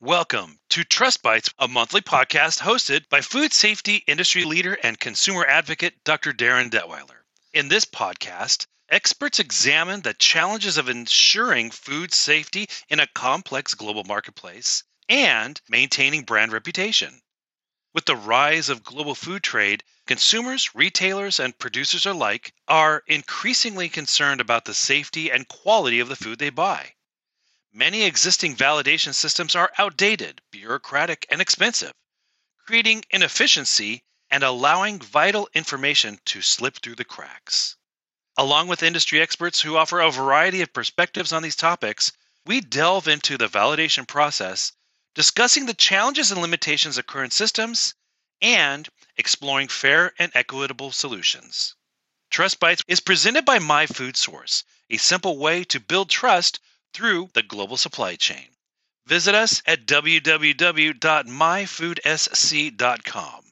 Welcome to Trust Bites, a monthly podcast hosted by food safety industry leader and consumer advocate Dr. Darin Detwiler. In this podcast, experts examine the challenges of ensuring food safety in a complex global marketplace and maintaining brand reputation. With the rise of global food trade, consumers, retailers, and producers alike are increasingly concerned about the safety and quality of the food they buy. Many existing validation systems are outdated, bureaucratic, and expensive, creating inefficiency and allowing vital information to slip through the cracks. Along with industry experts who offer a variety of perspectives on these topics, we delve into the validation process, discussing the challenges and limitations of current systems, and exploring fair and equitable solutions. Trust Bites is presented by My Food Source, a simple way to build trust through the global supply chain. Visit us at www.myfoodsc.com.